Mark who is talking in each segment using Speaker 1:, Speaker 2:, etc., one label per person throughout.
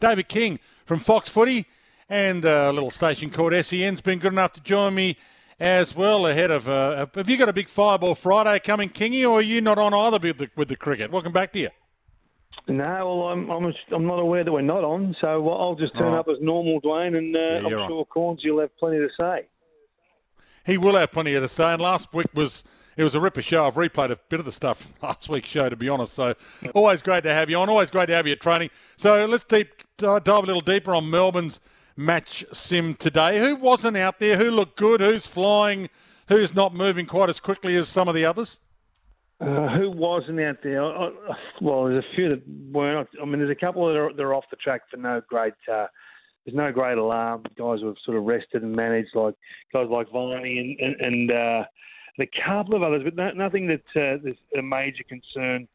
Speaker 1: David King from Fox Footy and a little station called SEN's been good enough to join me as well ahead of. Uh, have you got a big Fireball Friday coming, Kingy, or are you not on either with the, with the cricket? Welcome back to you.
Speaker 2: No, well, I'm, I'm, I'm not aware that we're not on, so I'll just turn up as normal, Dwayne, and uh,
Speaker 1: Yeah,
Speaker 2: I'm sure Cornes you'll have plenty to say.
Speaker 1: He will have plenty to say. And last week was it was a ripper show. I've replayed a bit of the stuff last week's show, to be honest. So always great to have you on. Always great to have you at training. So let's deep dive a little deeper on Melbourne's match sim today. Who wasn't out there? Who looked good? Who's flying? Who's not moving quite as quickly as some of the others?
Speaker 2: Uh, who wasn't out there? I, well, there's a few that weren't. I mean, there's a couple that are, that are off the track for no great. Uh, there's no great alarm. Guys who have sort of rested and managed, like guys like Viney and and, and uh, a couple of others, but no, nothing that uh, there's a major concern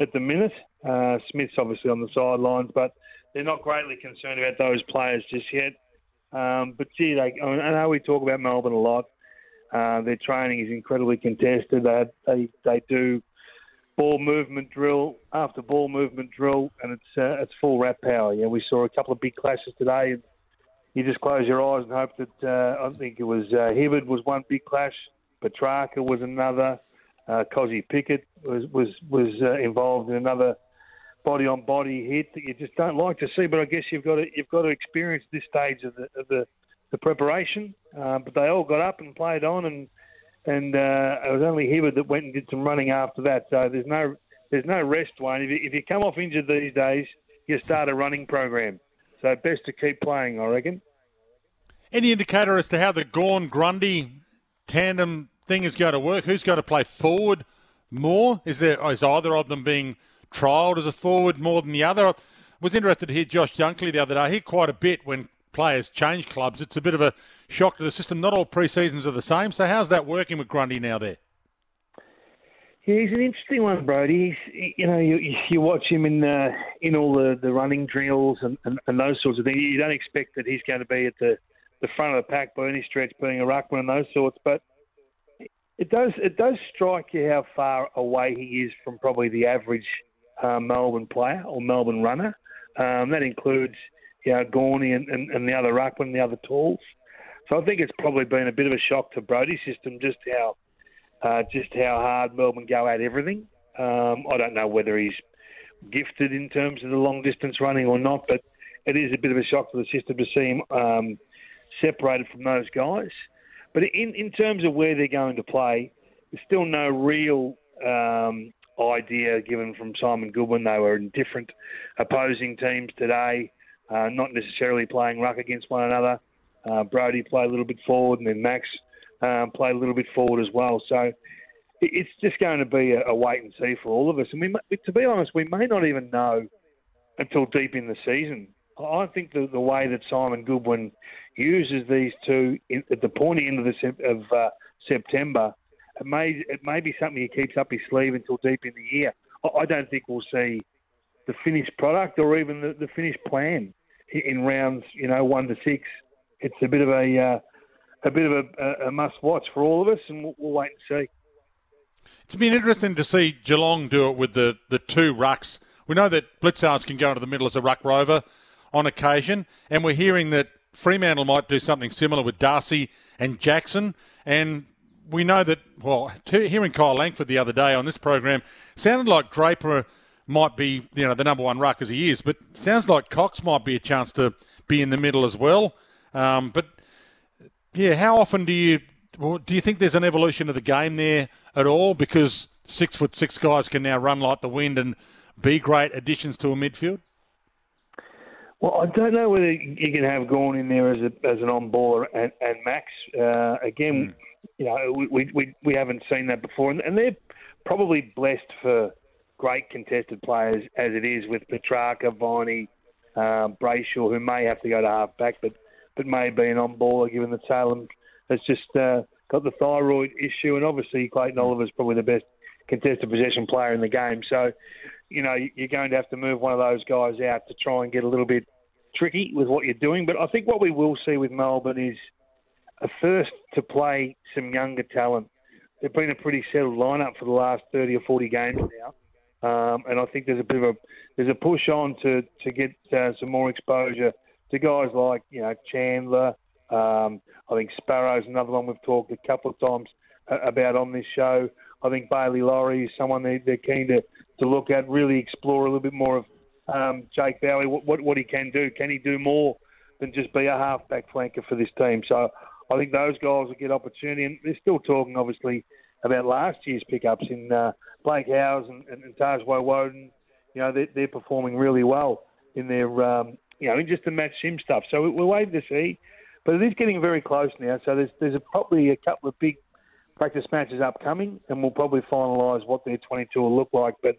Speaker 2: at the minute. Uh, Smith's obviously on the sidelines, but they're not greatly concerned about those players just yet. Um, but gee, I, mean, I know we talk about Melbourne a lot. Uh, their training is incredibly contested. They they they do ball movement drill after ball movement drill, and it's uh, it's full rat power. Yeah, we saw a couple of big clashes today, and you just close your eyes and hope that uh, I think it was uh, Hibbard was one big clash, Petrarca was another, uh, Pickett was was was uh, involved in another body on body hit that you just don't like to see. But I guess you've got to you've got to experience this stage of the of the, the preparation. Uh, but they all got up and played on, and and uh, it was only Hibbard that went and did some running after that. So there's no there's no rest, Wayne. If you, if you come off injured these days, you start a running program. So best to keep playing, I reckon.
Speaker 1: Any indicator as to how the Gawn Grundy tandem thing is going to work? Who's going to play forward more? Is there is either of them being trialled as a forward more than the other? I was interested to hear Josh Dunkley the other day. He quite a bit when players change clubs. It's a bit of a shock to the system. Not all pre-seasons are the same. So how's that working with Grundy now there?
Speaker 2: He's an interesting one, Brodie. He's, you know, you, you watch him in uh, in all the, the running drills and, and, and those sorts of things. You don't expect that he's going to be at the, the front of the pack by any stretch, being a ruckman and those sorts. But it does it does strike you how far away he is from probably the average uh, Melbourne player or Melbourne runner. Um, that includes you know, Gawny and, and, and the other ruckman, the other talls. So I think it's probably been a bit of a shock to Brodie's system just how uh, just how hard Melbourne go at everything. Um, I don't know whether he's gifted in terms of the long distance running or not, but it is a bit of a shock to the system to see him um, separated from those guys. But in, in terms of where they're going to play, there's still no real um, idea given from Simon Goodwin. They were in different opposing teams today, uh, not necessarily playing ruck against one another. Uh, Brodie played a little bit forward, and then Max um, played a little bit forward as well. So it's just going to be a, a wait and see for all of us. And we, to be honest, we may not even know until deep in the season. I think the, the way that Simon Goodwin uses these two in, at the pointy end of, the, of uh, September, it may it may be something he keeps up his sleeve until deep in the year. I, I don't think we'll see the finished product or even the, the finished plan in rounds, you know, one to six. It's a bit of a uh, a bit of a, a, must watch for all of us, and we'll, we'll wait and see.
Speaker 1: It's been interesting to see Geelong do it with the, the two rucks. We know that Blicavs can go into the middle as a ruck rover on occasion, and we're hearing that Fremantle might do something similar with Darcy and Jackson. And we know that, well, hearing Kyle Langford the other day on this program sounded like Draper might be, you know, the number one ruck as he is, but sounds like Cox might be a chance to be in the middle as well. Um, but yeah, how often do you do you think there's an evolution of the game there at all? Because six foot six guys can now run like the wind and be great additions to a midfield.
Speaker 2: Well, I don't know whether you can have Gawn in there as a, as an on baller and, and Max. Uh, again, you know, we, we we haven't seen that before, and, and they're probably blessed for great contested players as it is with Petrarca, Viney, um, Brayshaw, who may have to go to half back, but but may be an on baller given that Salem has just uh, got the thyroid issue, and obviously Clayton Oliver's probably the best contested possession player in the game. So, you know, you're going to have to move one of those guys out to try and get a little bit tricky with what you're doing. But I think what we will see with Melbourne is a first to play some younger talent. They've been a pretty settled lineup for the last 30 or 40 games now. Um, and I think there's a bit of a there's a push on to to get uh, some more exposure to guys like you know Chandler. Um, I think Sparrow's another one we've talked a couple of times uh, about on this show. I think Bailey Laurie is someone they, they're keen to, to look at, really explore a little bit more of um, Jake Bowey, what, what, what he can do. Can he do more than just be a half-back flanker for this team? So I think those guys will get opportunity. And they're still talking, obviously, about last year's pickups in uh, Blake Howes and, and, and Taj Woewodin. You know, they're, they're performing really well in their, um, you know, in just the match sim stuff. So we're waiting to see. But it is getting very close now. So there's, there's a, probably a couple of big practice matches upcoming, and we'll probably finalise what their 22 will look like. But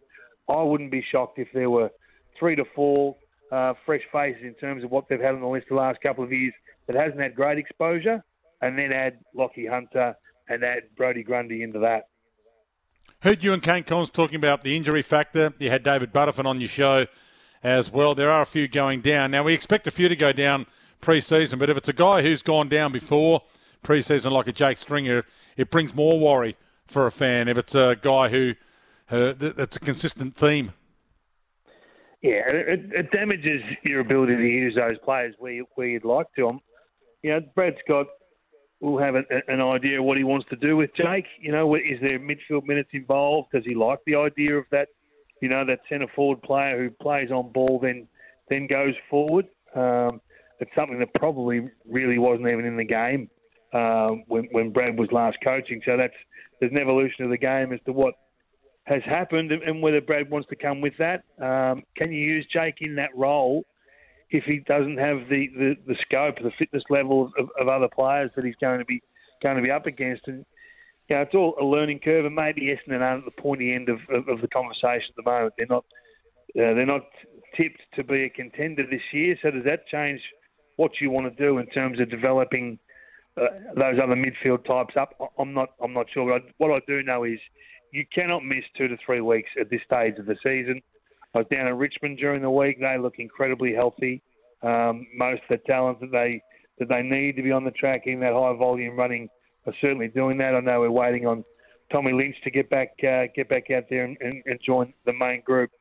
Speaker 2: I wouldn't be shocked if there were three to four uh, fresh faces in terms of what they've had on the list the last couple of years that hasn't had great exposure, and then add Lachie Hunter and add Brodie Grundy into that.
Speaker 1: Heard you and Kane Cornes talking about the injury factor. You had David Butterfin on your show as well. There are a few going down. Now, we expect a few to go down pre season, but if it's a guy who's gone down before pre season, like a Jake Stringer, it brings more worry for a fan if it's a guy who uh, that's a consistent theme.
Speaker 2: Yeah, it, it, damages your ability to use those players where, you, where you'd like to. Um, you know, Brad Scott will have a, an idea of what he wants to do with Jake. You know, is there midfield minutes involved? Does he like the idea of that? You know, that centre forward player who plays on ball then then goes forward. Um, it's something that probably really wasn't even in the game um, when, when Brad was last coaching. So that's there's an evolution of the game as to what has happened and whether Brad wants to come with that. Um, can you use Jake in that role if he doesn't have the, the, the scope, the fitness level of, of, other players that he's going to be going to be up against? And you know, it's all a learning curve, and maybe Essendon aren't at the pointy end of, of, of the conversation at the moment. They're not uh, they're not tipped to be a contender this year. So does that change what you want to do in terms of developing? Uh, those other midfield types up. I'm not. I'm not sure. But I, what I do know is you cannot miss two to three weeks at this stage of the season. I was down in Richmond during the week. They look incredibly healthy. Um, most of the talent that they that they need to be on the track in that high volume running are certainly doing that. I know we're waiting on Tommy Lynch to get back uh, get back out there and, and, and join the main group.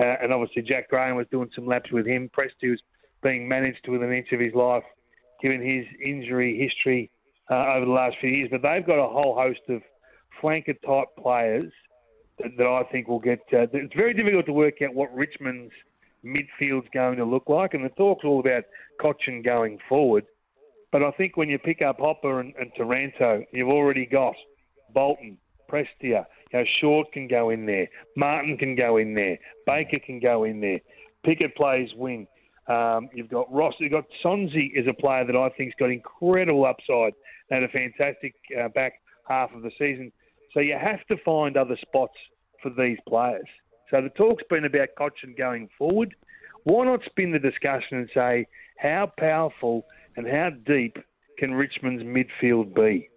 Speaker 2: Uh, and obviously Jack Graham was doing some laps with him. Presty was being managed within an inch of his life, given his injury history uh, over the last few years. But they've got a whole host of flanker type players that, that I think will get. Uh, it's very difficult to work out what Richmond's midfield's going to look like, and the talk's all about Cotchin going forward. But I think when you pick up Hopper and, and Taranto, you've already got Bolton, Prestia. You know, Short can go in there. Martin can go in there. Baker can go in there. Pickett plays wing. Um, you've got Ross. You've got Sonsie is a player that I think's got incredible upside. Had a fantastic uh, back half of the season. So you have to find other spots for these players. So the talk's been about Cotchin going forward. Why not spin the discussion and say how powerful and how deep can Richmond's midfield be?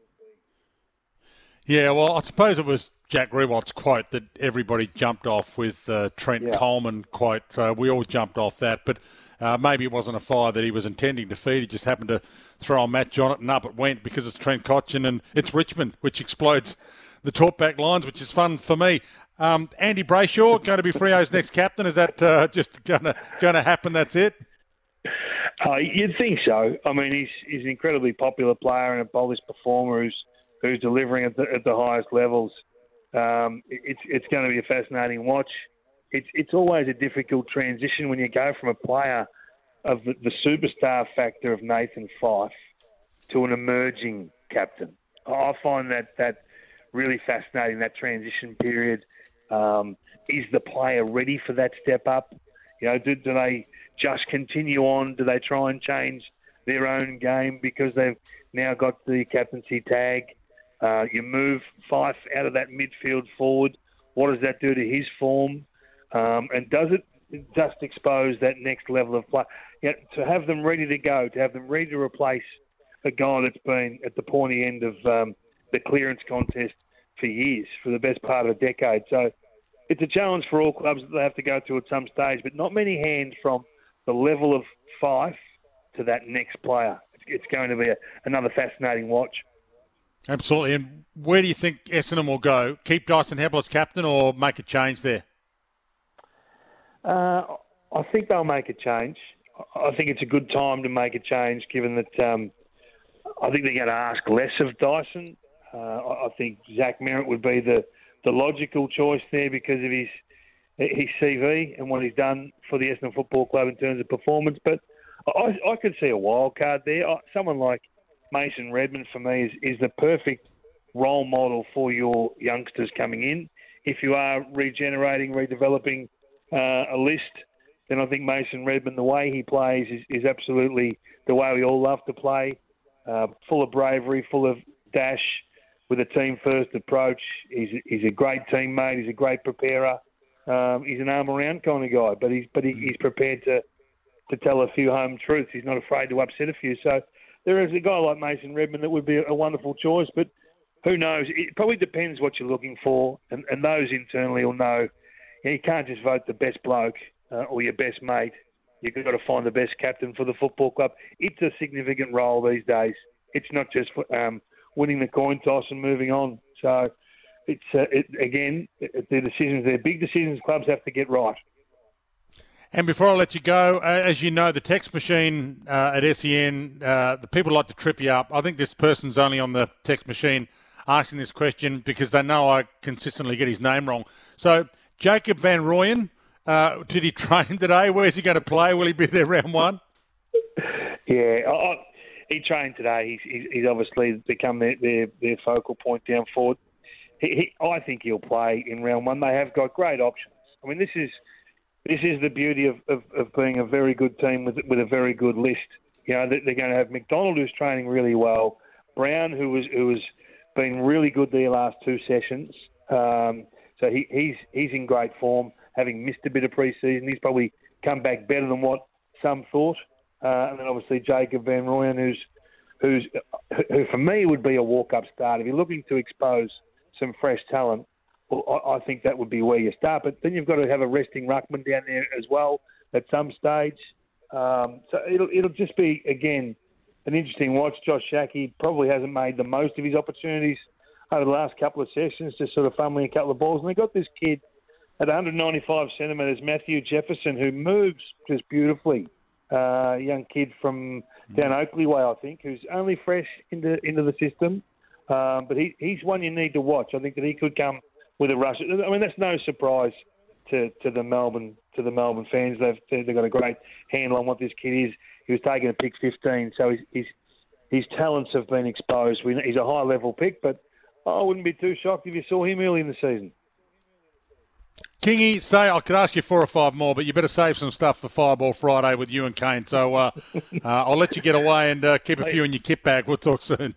Speaker 1: Yeah, well, I suppose it was Jack Riewoldt's quote that everybody jumped off with uh, Trent yeah. Coleman quote. Uh, we all jumped off that, but uh, maybe it wasn't a fire that he was intending to feed. He just happened to throw a match on it, and up it went because it's Trent Cotchin and it's Richmond, which explodes the talkback lines, which is fun for me. Um, Andy Brayshaw going to be Freo's next captain. Is that uh, just going to going to happen? That's it.
Speaker 2: Uh, you'd think so. I mean, he's he's an incredibly popular player and a polished performer who's who's delivering at the, at the highest levels. Um, it's it's going to be a fascinating watch. It's it's always a difficult transition when you go from a player of the, the superstar factor of Nathan Fyfe to an emerging captain. I find that that really fascinating that transition period. Um, is the player ready for that step up? You know, do, do they just continue on? Do they try and change their own game because they've now got the captaincy tag? Uh, you move Fyfe out of that midfield forward. What does that do to his form? Um, and does it just expose that next level of play. You know, to have them ready to go, to have them ready to replace a guy that's been at the pointy end of um, the clearance contest for years, for the best part of a decade. So it's a challenge for all clubs that they have to go through at some stage, but not many hands from the level of Fyfe to that next player. It's going to be a, another fascinating watch.
Speaker 1: Absolutely. And where do you think Essendon will go? Keep Dyson Heppell as captain or make a change there?
Speaker 2: Uh, I think they'll make a change. I think it's a good time to make a change, given that um, I think they're going to ask less of Dyson. Uh, I think Zach Merritt would be the, the logical choice there because of his his CV and what he's done for the Essendon Football Club in terms of performance. But I, I could see a wild card there. Someone like Mason Redman for me is, is the perfect role model for your youngsters coming in. If you are regenerating, redeveloping uh, a list, then I think Mason Redman, the way he plays, is, is absolutely the way we all love to play. Uh, full of bravery, full of dash, with a team first approach. He's, he's a great teammate. He's a great preparer. Um, he's an arm around kind of guy, but he's but he, he's prepared to to tell a few home truths. He's not afraid to upset a few. So there is a guy like Mason Redman that would be a wonderful choice, but who knows? It probably depends what you're looking for, and, and those internally will know. You, know, you can't just vote the best bloke uh, or your best mate. You've got to find the best captain for the football club. It's a significant role these days. It's not just um, winning the coin toss and moving on. So it's uh, it, again, it, the decisions, they're big decisions clubs have to get right.
Speaker 1: And before I let you go, uh, as you know, the text machine uh, at SEN, uh, the people like to trip you up. I think this person's only on the text machine asking this question because they know I consistently get his name wrong. So, Jacob Van Rooyen, uh, did he train today? Where's he going to play? Will he be there round one?
Speaker 2: Yeah, I, he trained today. He's, he's obviously become their, their, their focal point down forward. He, he, I think he'll play in round one. They have got great options. I mean, this is this is the beauty of, of, of being a very good team with with a very good list. You know, they're going to have McDonald who's training really well, Brown who was who has been really good the last two sessions. Um, so he, he's he's in great form, having missed a bit of pre-season. He's probably come back better than what some thought. Uh, and then obviously Jacob Van Rooyen, who's who's who for me would be a walk-up start. If you're looking to expose some fresh talent, well, I, I think that would be where you start. But then you've got to have a resting ruckman down there as well at some stage. Um, so it'll it'll just be again an interesting watch. Josh Schache probably hasn't made the most of his opportunities over the last couple of sessions, just sort of fumbling a couple of balls. And they got this kid at 195 centimetres, Matthew Jefferson, who moves just beautifully. Uh, young kid from down Oakleigh way, I think, who's only fresh into into the system. Um, but he, he's one you need to watch. I think that he could come with a rush. I mean, that's no surprise to, to the Melbourne to the Melbourne fans. They've they've got a great handle on what this kid is. He was taken at pick 15, so his his, his talents have been exposed. He's a high level pick, but I wouldn't be too shocked if you saw him early in the season.
Speaker 1: Kingy, say I could ask you four or five more, but you better save some stuff for Fireball Friday with you and Kane. So uh, uh, I'll let you get away and uh, keep a few in your kit bag. We'll talk soon.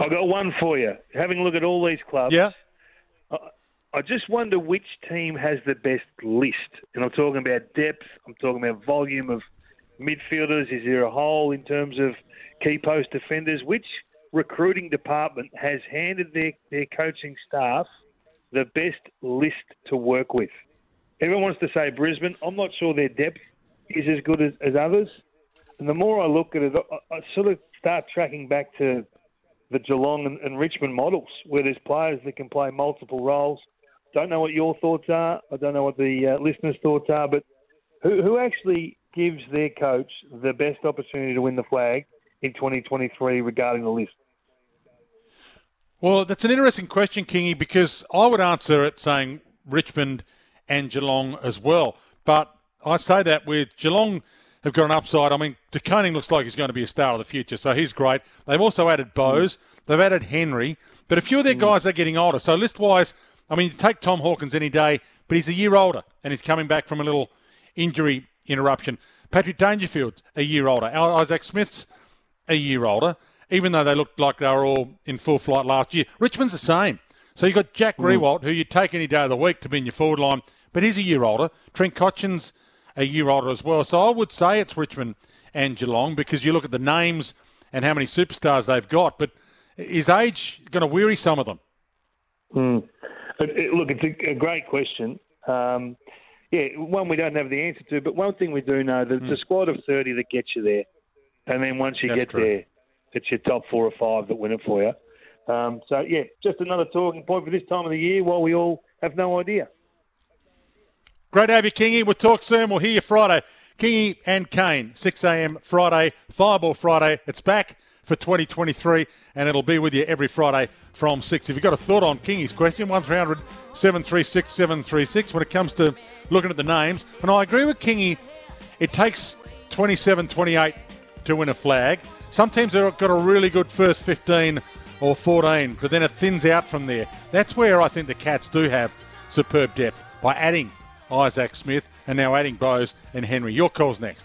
Speaker 2: I've got one for you. Having a look at all these clubs,
Speaker 1: yeah.
Speaker 2: I just wonder which team has the best list. And I'm talking about depth. I'm talking about volume of midfielders. Is there a hole in terms of key post defenders? Which recruiting department has handed their, their coaching staff the best list to work with? Everyone wants to say Brisbane. I'm not sure their depth is as good as, as others. And the more I look at it, I, I sort of start tracking back to the Geelong and, and Richmond models, where there's players that can play multiple roles don't know what your thoughts are. I don't know what the uh, listeners' thoughts are, but who, who actually gives their coach the best opportunity to win the flag in 2023 regarding the list?
Speaker 1: Well, that's an interesting question, Kingy, because I would answer it saying Richmond and Geelong as well. But I say that with Geelong have got an upside. I mean, De Koning looks like he's going to be a star of the future, so he's great. They've also added Bowes, they've added Henry, but a few of their mm. guys are getting older. So list wise, I mean, take Tom Hawkins any day, but he's a year older and he's coming back from a little injury interruption. Patrick Dangerfield's a year older. Isaac Smith's a year older, even though they looked like they were all in full flight last year. Richmond's the same. So you've got Jack mm. Riewoldt, who you take any day of the week to be in your forward line, but he's a year older. Trent Cotchin's a year older as well. So I would say it's Richmond and Geelong because you look at the names and how many superstars they've got. But is age going to weary some of them?
Speaker 2: Mm. It, it, look, it's a, a great question. Um, yeah, one we don't have the answer to, but one thing we do know that it's a squad of 30 that gets you there. And then once you That's get true. there, it's your top four or five that win it for you. Um, so, yeah, just another talking point for this time of the year while we all have no idea.
Speaker 1: Great to have you, Kingy. We'll talk soon. We'll hear you Friday. Kingy and Kane, 6 a.m. Friday, Fireball Friday. It's back for 2023, and it'll be with you every Friday from 6. If you've got a thought on Kingy's question, 1300 736 736 when it comes to looking at the names. And I agree with Kingy, it takes 27 28 to win a flag. Some teams have got a really good first 15 or 14, but then it thins out from there. That's where I think the Cats do have superb depth by adding Isaac Smith and now adding Bowes and Henry. Your call's next.